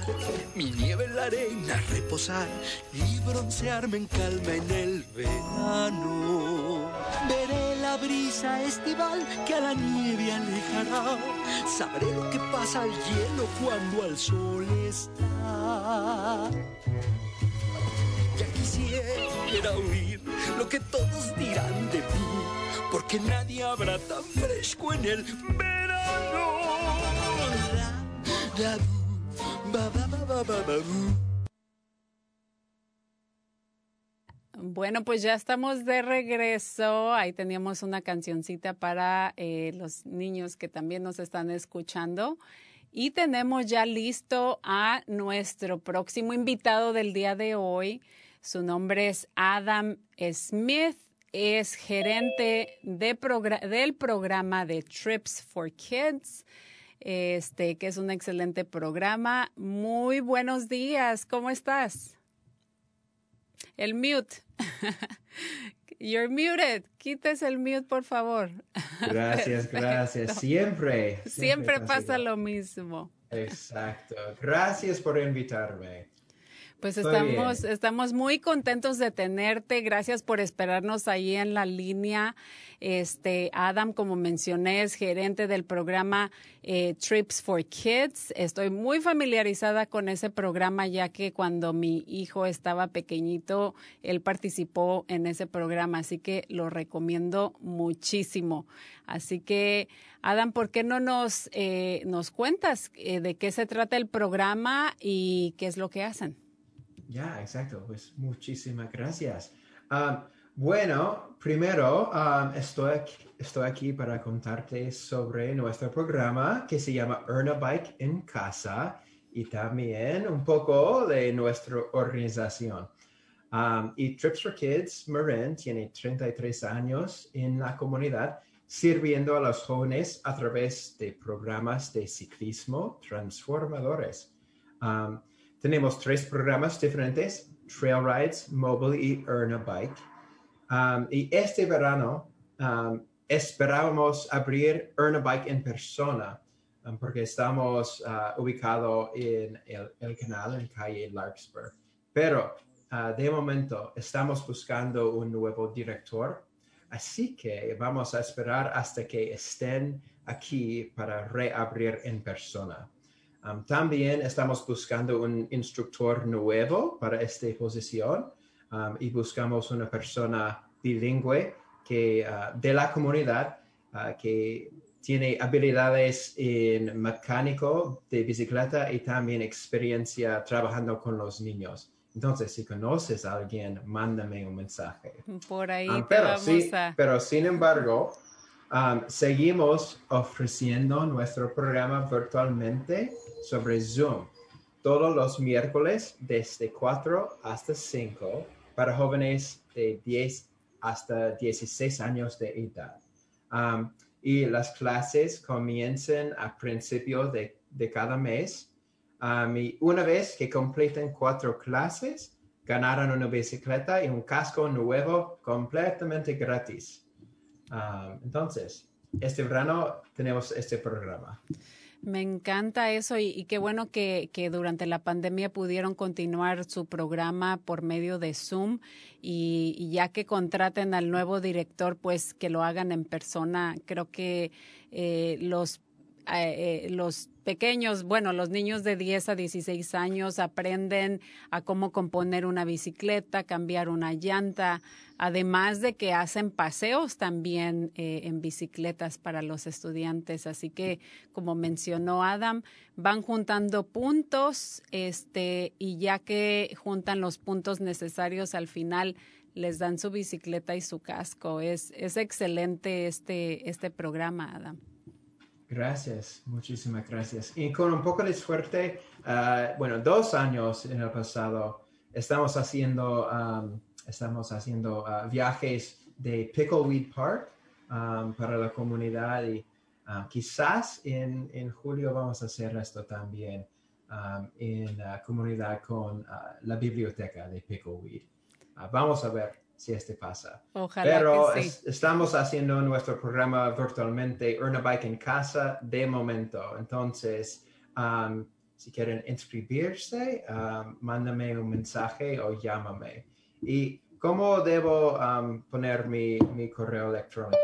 mi nieve en la arena reposar y broncearme en calma en el verano. Veré la brisa estival que a la nieve alejará, sabré lo que pasa al hielo cuando al sol está. Ya quisiera oír lo que todos dirán de mí, porque nadie habrá tan fresco en el verano. Bueno, pues ya estamos de regreso. Ahí teníamos una cancioncita para eh, los niños que también nos están escuchando. Y tenemos ya listo a nuestro próximo invitado del día de hoy. Su nombre es Adam Smith. Es gerente de del programa de Trips for Kids este, que es un excelente programa. Muy buenos días, ¿cómo estás? El mute. You're muted. Quites el mute, por favor. Gracias, gracias. Siempre. Siempre, pasa lo mismo. Exacto. Gracias por invitarme. Pues estamos, estamos muy contentos de tenerte. Gracias por esperarnos ahí en la línea. Este, Adam, como mencioné, es gerente del programa eh, Trips for Kids. Estoy muy familiarizada con ese programa ya que cuando mi hijo estaba pequeñito, él participó en ese programa, así que lo recomiendo muchísimo. Así que, Adam, ¿por qué no nos, eh, nos cuentas eh, de qué se trata el programa y qué es lo que hacen? Ya, exacto. Pues muchísimas gracias. Um, bueno, primero um, estoy, aquí, estoy aquí para contarte sobre nuestro programa que se llama Earn a Bike en casa y también un poco de nuestra organización. Um, y Trips for Kids Marin tiene 33 años en la comunidad sirviendo a los jóvenes a través de programas de ciclismo transformadores. Tenemos tres programas diferentes, Trail Rides, Mobile y Earn a Bike. Um, y este verano um, esperábamos abrir Earn a Bike en persona, um, porque estamos uh, ubicados en el, canal en calle Larkspur. Pero uh, de momento estamos buscando un nuevo director, así que vamos a esperar hasta que estén aquí para reabrir en persona también estamos buscando un instructor nuevo para esta posición y buscamos una persona bilingüe que, ah, de la comunidad ah, que tiene habilidades en mecánico de bicicleta y también experiencia trabajando con los niños. Entonces, si conoces a alguien, mándame un mensaje. Por ahí te pero, vamos a... pero sin embargo, seguimos ofreciendo nuestro programa virtualmente sobre Zoom todos los miércoles desde 4 hasta 5 para jóvenes de 10 hasta 16 años de edad. y las clases comienzan a principios de, cada mes. y una vez que completen cuatro clases, ganarán una bicicleta y un casco nuevo completamente gratis. Entonces, este verano tenemos este programa. Me encanta eso y, qué bueno que, que, durante la pandemia pudieron continuar su programa por medio de Zoom y, y, ya que contraten al nuevo director, pues que lo hagan en persona. Creo que eh, los eh, los pequeños, bueno, los niños de 10 a 16 años aprenden a cómo componer una bicicleta, cambiar una llanta, además de que hacen paseos también eh, en bicicletas para los estudiantes. Así que, como mencionó Adam, van juntando puntos, este, y ya que juntan los puntos necesarios al final, les dan su bicicleta y su casco. Es, es excelente este, este programa, Adam. Gracias, muchísimas gracias. Y con un poco de suerte, uh, bueno, dos años en el pasado, estamos haciendo, estamos haciendo uh, viajes de Pickleweed Park para la comunidad y uh, quizás en, en, julio vamos a hacer esto también um, en la comunidad con la biblioteca de Pickleweed. vamos a ver si este pasa. Ojalá Pero que sí. es, estamos haciendo nuestro programa virtualmente, Earn a Bike en casa, de momento. Entonces, um, si quieren inscribirse, um, mándame un mensaje o llámame. ¿Y cómo debo um, poner mi, mi, correo electrónico?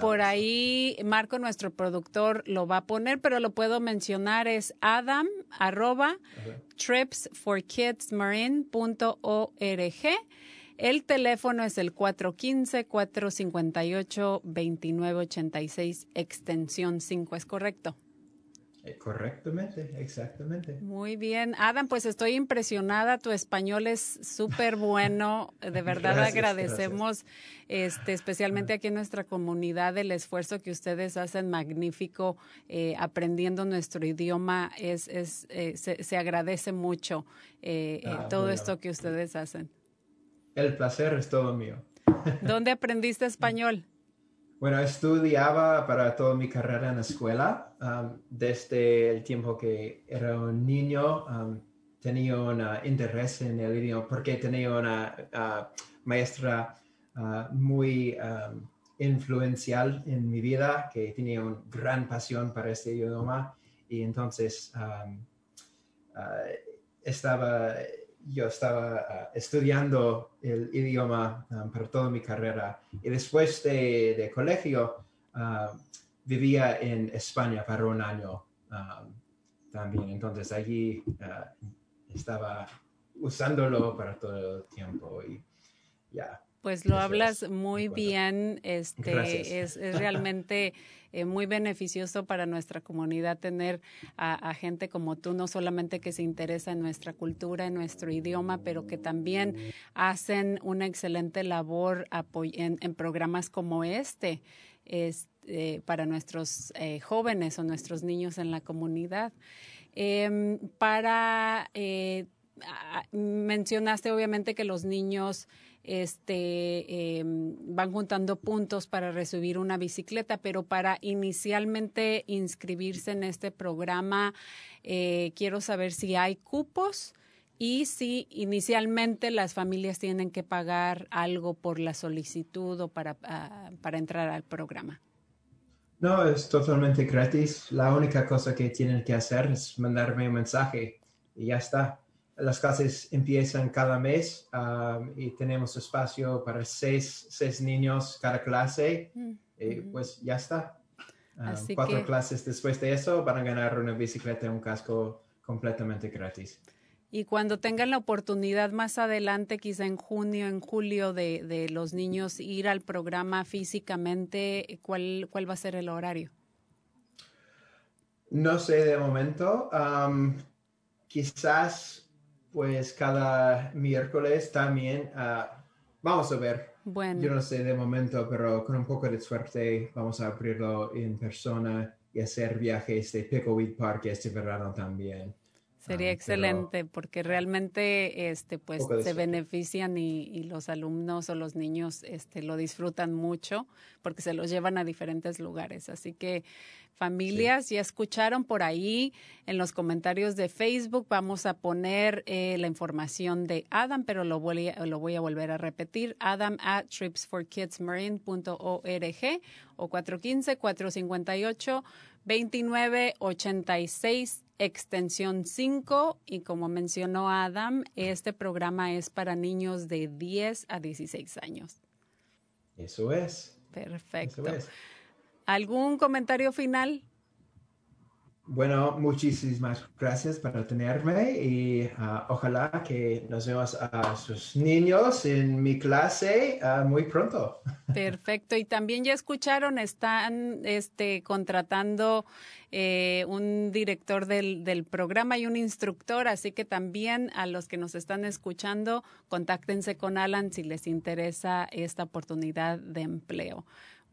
Por ahí, Marco, nuestro productor, lo va a poner, pero lo puedo mencionar, es adam arroba tripsforkidsmarine.org. El teléfono es el 415-458-2986, extensión 5, ¿es correcto? Correctamente, exactamente. Muy bien. Adam, pues estoy impresionada. Tu español es súper bueno. De verdad gracias, agradecemos, este, especialmente aquí en nuestra comunidad, el esfuerzo que ustedes hacen magnífico eh, aprendiendo nuestro idioma. Es, es, eh, se, se, agradece mucho eh, ah, todo bueno. esto que ustedes hacen. El placer es todo mío. ¿Dónde aprendiste español? Bueno, estudiaba para toda mi carrera en la escuela. Um, desde el tiempo que era un niño, um, tenía un uh, interés en el idioma porque tenía una uh, maestra uh, muy um, influencial en mi vida que tenía una gran pasión para este idioma y entonces estaba yo estaba uh, estudiando el idioma um, para toda mi carrera y después de, de colegio uh, vivía en España para un año um, también. Entonces allí uh, estaba usándolo para todo el tiempo y ya. Yeah. Pues lo Eso hablas muy bueno. bien, este es, es, realmente eh, muy beneficioso para nuestra comunidad tener a, gente como tú, no solamente que se interesa en nuestra cultura, en nuestro idioma, pero que también hacen una excelente labor en, programas como este. este para nuestros eh, jóvenes o nuestros niños en la comunidad. Eh, para eh, mencionaste obviamente que los niños este, eh, van juntando puntos para recibir una bicicleta, pero para inicialmente inscribirse en este programa, eh, quiero saber si hay cupos y si inicialmente las familias tienen que pagar algo por la solicitud o para, uh, para entrar al programa. No, es totalmente gratis. La única cosa que tienen que hacer es mandarme un mensaje y ya está las clases empiezan cada mes um, y tenemos espacio para seis, seis, niños cada clase. Mm -hmm. y pues ya está. Um, cuatro que... clases después de eso van a ganar una bicicleta y un casco completamente gratis. Y cuando tengan la oportunidad más adelante, quizá en junio, en julio, de, de los niños ir al programa físicamente, ¿cuál, ¿cuál va a ser el horario? No sé de momento. Um, quizás pues cada miércoles también. Uh, vamos a ver. Bueno. Yo no sé de momento, pero con un poco de suerte vamos a abrirlo en persona y hacer viajes de Pickleweed Park este verano también. Sería uh, excelente porque realmente este pues se benefician y, y, los alumnos o los niños este lo disfrutan mucho porque se los llevan a diferentes lugares. Así que familias, sí. ya escucharon por ahí en los comentarios de Facebook, vamos a poner eh, la información de Adam, pero lo voy, a, lo voy a volver a repetir, adam at tripsforkidsmarine.org o 415-458 2986 extensión 5 y como mencionó Adam, este programa es para niños de 10 a 16 años. Eso es. Perfecto. ¿Algún comentario final? Bueno, muchísimas gracias por tenerme y ah, ojalá que nos vemos a sus niños en mi clase ah, muy pronto. Perfecto. Y también ya escucharon, están este, contratando eh, un director del, del, programa y un instructor, así que también a los que nos están escuchando, contáctense con Alan si les interesa esta oportunidad de empleo.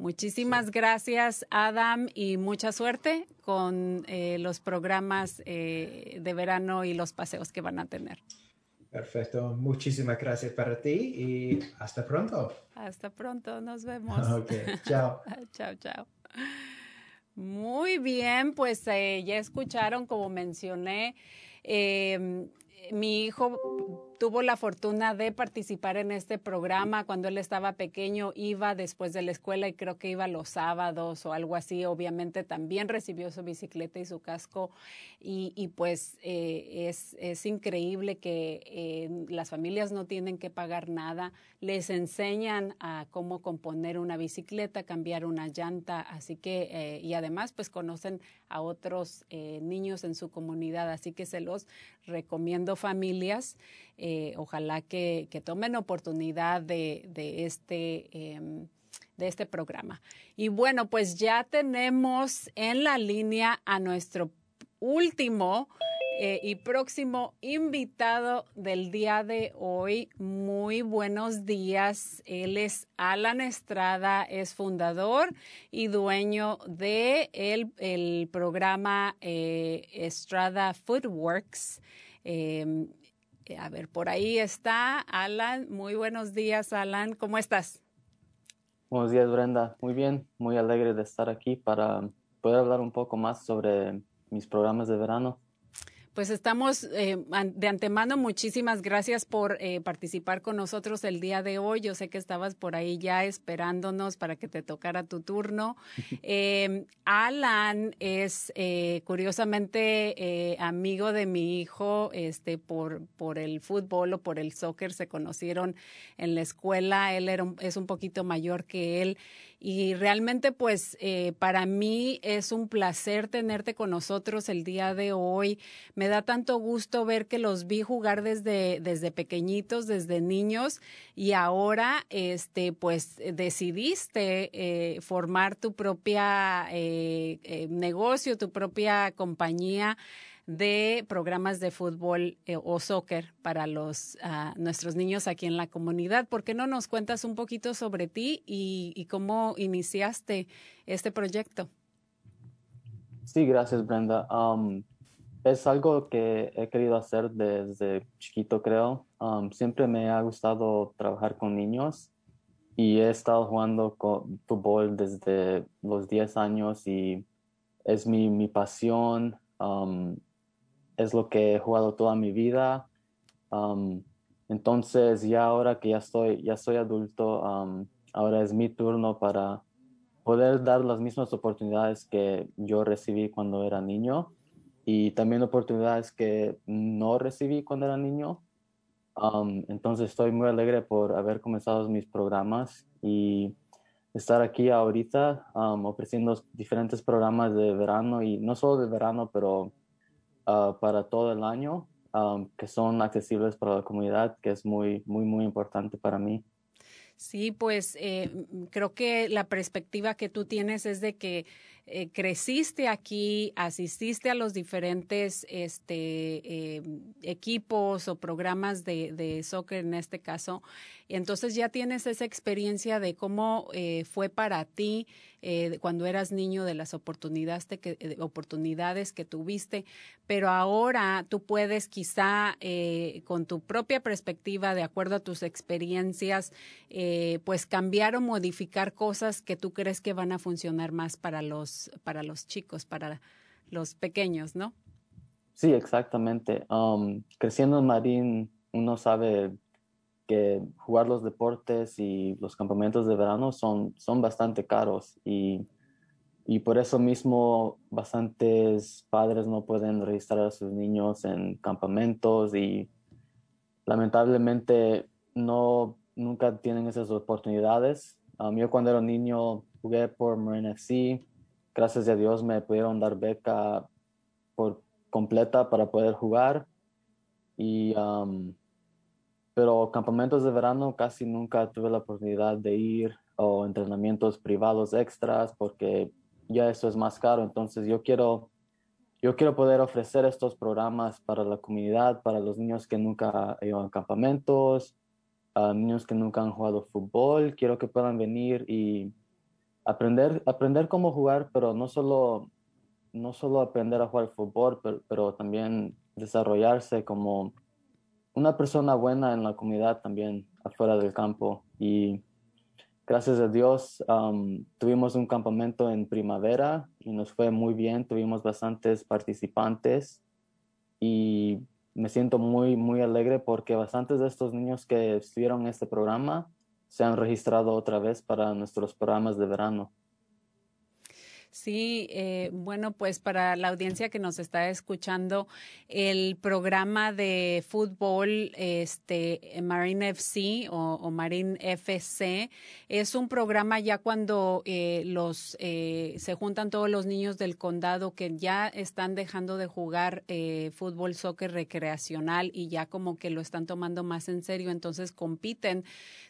Muchísimas gracias, Adam, y mucha suerte con eh, los programas eh, de verano y los paseos que van a tener. Perfecto. Muchísimas gracias para ti y hasta pronto. Hasta pronto. Nos vemos. Ok. Chao. chao, chao. Muy bien, pues eh, ya escucharon, como mencioné, mi hijo tuvo la fortuna de participar en este programa cuando él estaba pequeño, iba después de la escuela y creo que iba los sábados o algo así. Obviamente también recibió su bicicleta y su casco y, pues eh, es, es, increíble que eh, las familias no tienen que pagar nada. Les enseñan a cómo componer una bicicleta, cambiar una llanta, así que eh, y además pues conocen a otros niños en su comunidad, así que se los recomiendo familias. Eh, ojalá que, tomen oportunidad de, este, em, de este programa. Y bueno, pues ya tenemos en la línea a nuestro último eh, y próximo invitado del día de hoy. Muy buenos días. Él es Alan Estrada, es fundador y dueño de el, programa eh, Estrada Foodworks. Em, eh, a ver, por ahí está Alan. Muy buenos días, Alan. ¿Cómo estás? Buenos días, Brenda. Muy bien, muy alegre de estar aquí para poder hablar un poco más sobre mis programas de verano. Pues estamos eh, de antemano, muchísimas gracias por eh, participar con nosotros el día de hoy. Yo sé que estabas por ahí ya esperándonos para que te tocara tu turno. Em, Alan es eh, curiosamente amigo de mi hijo este, por, por el fútbol o por el soccer. Se conocieron en la escuela. Él era es un poquito mayor que él. Y realmente, pues, eh, para mí es un placer tenerte con nosotros el día de hoy. Me da tanto gusto ver que los vi jugar desde, desde pequeñitos, desde niños, y ahora, este, pues, decidiste eh, formar tu propia eh, negocio, tu propia compañía de programas de fútbol eh, o soccer para los ah, nuestros niños aquí en la comunidad. ¿Por qué no nos cuentas un poquito sobre ti y, cómo iniciaste este proyecto? Sí, gracias Brenda. Um, es algo que he querido hacer desde chiquito, creo. Um, siempre me ha gustado trabajar con niños y he estado jugando con fútbol desde los 10 años y es mi, mi pasión. Um, es lo que he jugado toda mi vida. Entonces ya ahora que ya estoy, ya soy adulto, ahora es mi turno para poder dar las mismas oportunidades que yo recibí cuando era niño y también oportunidades que no recibí cuando era niño. Entonces estoy muy alegre por haber comenzado mis programas y estar aquí ahorita ofreciendo diferentes programas de verano y no solo de verano, pero Ah, para todo el año que son accesibles para la comunidad, que es muy, muy, muy importante para mí. Sí, pues eh, creo que la perspectiva que tú tienes es de que eh, creciste aquí, asististe a los diferentes este, eh, equipos o programas de, soccer en este caso, y entonces ya tienes esa experiencia de cómo fue para ti eh, cuando eras niño, de las oportunidades que, oportunidades que tuviste, pero ahora tú puedes quizá eh, con tu propia perspectiva, de acuerdo a tus experiencias, eh, pues cambiar o modificar cosas que tú crees que van a funcionar más para los, para los chicos, para los pequeños, ¿no? Sí, exactamente. Um, creciendo en Marín, uno sabe que jugar los deportes y los campamentos de verano son, son bastante caros y y por eso mismo bastantes padres no pueden registrar a sus niños en campamentos y lamentablemente no nunca tienen esas oportunidades. Um, yo cuando era niño jugué por Marine FC. Gracias a Dios me pudieron dar beca por completa para poder jugar. Y, um, pero campamentos de verano casi nunca tuve la oportunidad de ir o entrenamientos privados extras porque ya eso es más caro. Entonces yo quiero, yo quiero poder ofrecer estos programas para la comunidad, para los niños que nunca han ido a campamentos, a niños que nunca han jugado fútbol. Quiero que puedan venir y aprender, aprender cómo jugar, pero no solo, no solo aprender a jugar fútbol, pero, pero también desarrollarse como una persona buena en la comunidad también afuera del campo. Y gracias a Dios um, tuvimos un campamento en primavera y nos fue muy bien, tuvimos bastantes participantes y me siento muy, muy alegre porque bastantes de estos niños que estuvieron en este programa se han registrado otra vez para nuestros programas de verano. Sí, eh, bueno, pues para la audiencia que nos está escuchando, el programa de fútbol este, Marine FC o, Marine FC es un programa ya cuando eh, los eh, se juntan todos los niños del condado que ya están dejando de jugar fútbol, soccer recreacional y ya como que lo están tomando más en serio, entonces compiten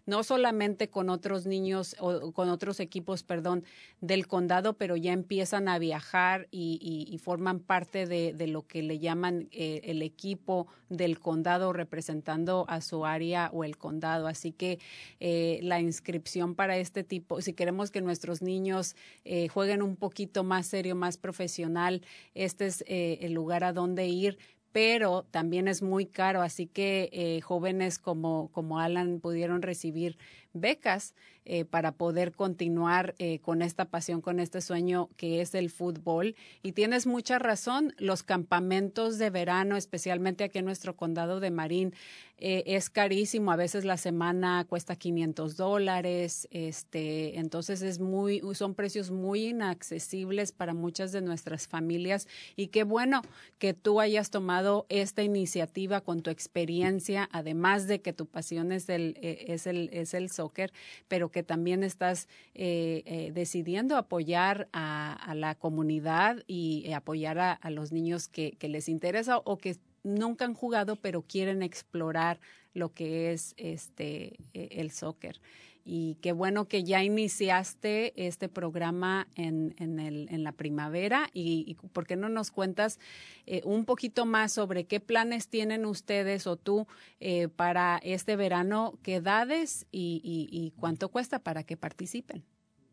no solamente con otros niños o con otros equipos, perdón, del condado, pero ya empiezan a viajar y, forman parte de, lo que le llaman eh, el equipo del condado representando a su área o el condado. Así que eh, la inscripción para este tipo, si queremos que nuestros niños eh, jueguen un poquito más serio, más profesional, este es el lugar a donde ir pero también es muy caro, así que jóvenes como, como Alan pudieron recibir becas eh, para poder continuar eh, con esta pasión, con este sueño que es el fútbol. Y tienes mucha razón, los campamentos de verano, especialmente aquí en nuestro condado de Marín, eh, es carísimo. A veces la semana cuesta 500 dólares. Este, entonces es muy, son precios muy inaccesibles para muchas de nuestras familias. Y qué bueno que tú hayas tomado esta iniciativa con tu experiencia, además de que tu pasión es el, es el, es el soccer, pero que también estás eh, eh, decidiendo apoyar a, la comunidad y eh, apoyar a, los niños que, les interesa o que nunca han jugado pero quieren explorar lo que es este el soccer y qué bueno que ya iniciaste este programa en, en, el, en la primavera y, por qué no nos cuentas eh, un poquito más sobre qué planes tienen ustedes o tú eh, para este verano, qué edades y, y, cuánto cuesta para que participen.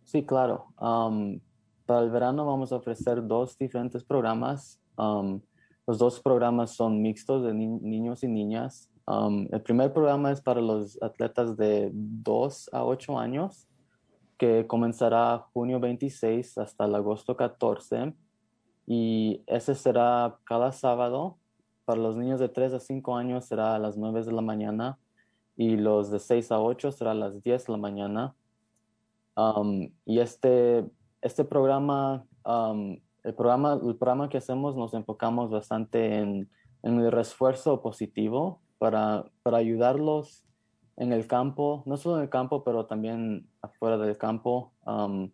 Sí, claro. Um, para el verano vamos a ofrecer dos diferentes programas. Um, los dos programas son mixtos de niños y niñas. Um, el primer programa es para los atletas de 2 a 8 años, que comenzará junio 26 hasta el agosto 14. Y ese será cada sábado. Para los niños de 3 a 5 años será a las 9 de la mañana y los de 6 a 8 será a las 10 de la mañana. Um, y este, este programa, um, el programa, el programa que hacemos nos enfocamos bastante en, en el refuerzo positivo para, para ayudarlos en el campo, no solo en el campo, pero también afuera del campo, um,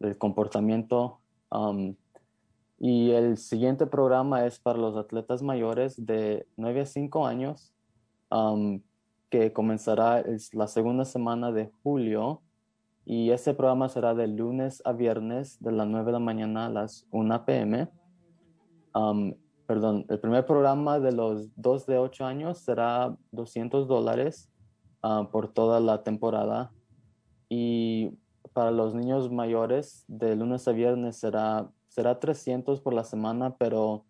del comportamiento. Um, y el siguiente programa es para los atletas mayores de 9 a 5 años, um, que comenzará la segunda semana de julio. Y ese programa será de lunes a viernes, de las 9 de la mañana a las 1 p.m perdón, el primer programa de los dos de ocho años será 200 dólares ah, por toda la temporada y para los niños mayores de lunes a viernes será, será 300 por la semana, pero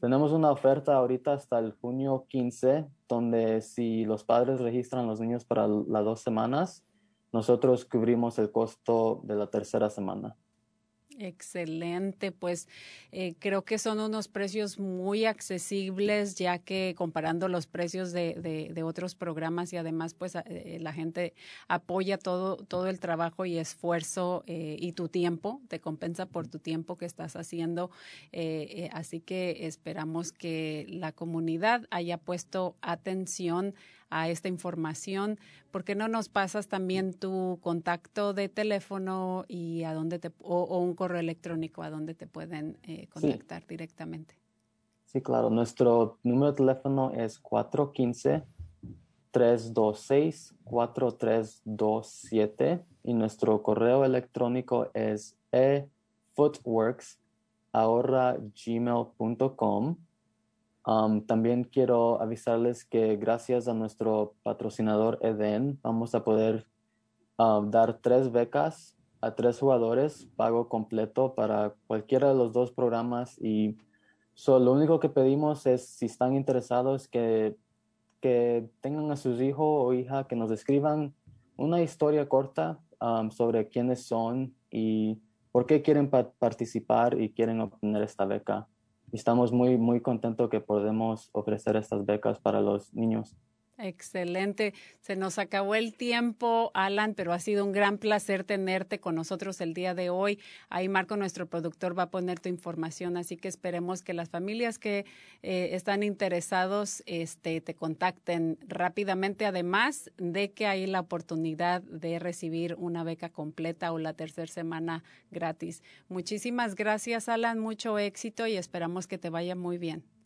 tenemos una oferta ahorita hasta el junio 15, donde si los padres registran los niños para las dos semanas, nosotros cubrimos el costo de la tercera semana. Excelente, pues eh, creo que son unos precios muy accesibles, ya que comparando los precios de, de, otros programas y además pues eh, la gente apoya todo, todo el trabajo y esfuerzo eh, y tu tiempo, te compensa por tu tiempo que estás haciendo. así que esperamos que la comunidad haya puesto atención a esta información. ¿Por qué no nos pasas también tu contacto de teléfono y a dónde te, o, un correo electrónico a dónde te pueden eh, contactar directamente? Sí, claro. Nuestro número de teléfono es 415-326-4327 y nuestro correo electrónico es efootworks.gmail.com también quiero avisarles que gracias a nuestro patrocinador EDEN vamos a poder dar tres becas a tres jugadores, pago completo para cualquiera de los dos programas y lo único que pedimos es si están interesados que, que tengan a sus hijos o hija que nos escriban una historia corta sobre quiénes son y por qué quieren participar y quieren obtener esta beca estamos muy, muy contentos que podemos ofrecer estas becas para los niños. Excelente. Se nos acabó el tiempo, Alan, pero ha sido un gran placer tenerte con nosotros el día de hoy. Ahí Marco, nuestro productor, va a poner tu información, así que esperemos que las familias que eh, están interesados este, te contacten rápidamente, además de que hay la oportunidad de recibir una beca completa o la tercera semana gratis. Muchísimas gracias, Alan. Mucho éxito y esperamos que te vaya muy bien.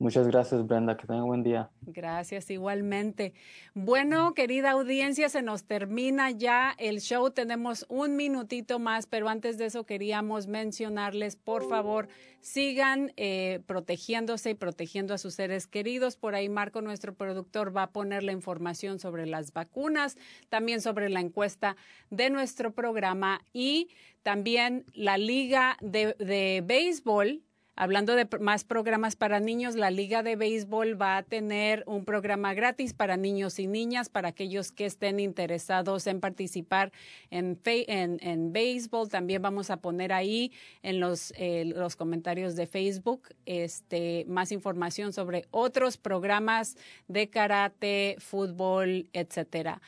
Muchas gracias, Brenda. Que tenga un buen día. Gracias, igualmente. Bueno, querida audiencia, se nos termina ya el show. Tenemos un minutito más, pero antes de eso queríamos mencionarles, por favor, sigan eh, protegiéndose y protegiendo a sus seres queridos. Por ahí Marco, nuestro productor, va a poner la información sobre las vacunas, también sobre la encuesta de nuestro programa y también la liga de, de béisbol Hablando de más programas para niños, la Liga de Béisbol va a tener un programa gratis para niños y niñas, para aquellos que estén interesados en participar en, en, béisbol. También vamos a poner ahí en los, eh, los comentarios de Facebook este, más información sobre otros programas de karate, fútbol, etcétera.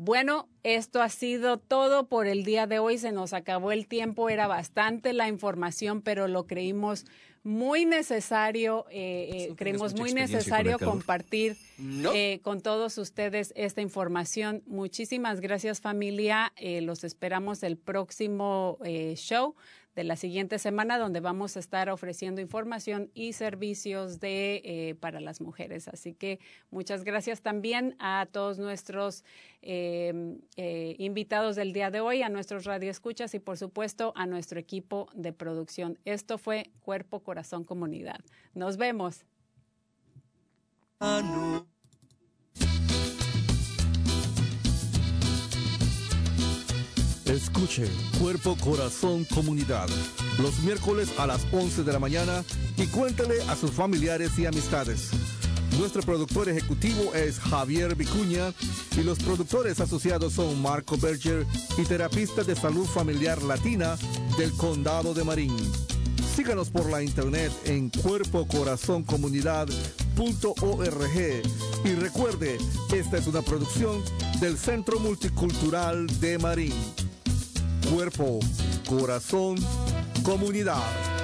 Bueno, esto ha sido todo por el día de hoy. Se nos acabó el tiempo, era bastante la información, pero lo creímos muy necesario, eh, eh creemos muy necesario compartir eh, con todos ustedes esta información. Muchísimas gracias familia, eh, los esperamos el próximo show de la siguiente semana donde vamos a estar ofreciendo información y servicios de eh, para las mujeres. Así que muchas gracias también a todos nuestros em, eh, invitados del día de hoy, a nuestros radioescuchas y por supuesto a nuestro equipo de producción. Esto fue Cuerpo, Corazón, Comunidad. Nos vemos. Escuche Cuerpo Corazón Comunidad los miércoles a las 11 de la mañana y cuéntele a sus familiares y amistades. Nuestro productor ejecutivo es Javier Vicuña y los productores asociados son Marco Berger y terapista de salud familiar latina del condado de Marín. Síganos por la internet en cuerpocorazoncomunidad.org y recuerde, esta es una producción del Centro Multicultural de Marín cuerpo, corazón, comunidad.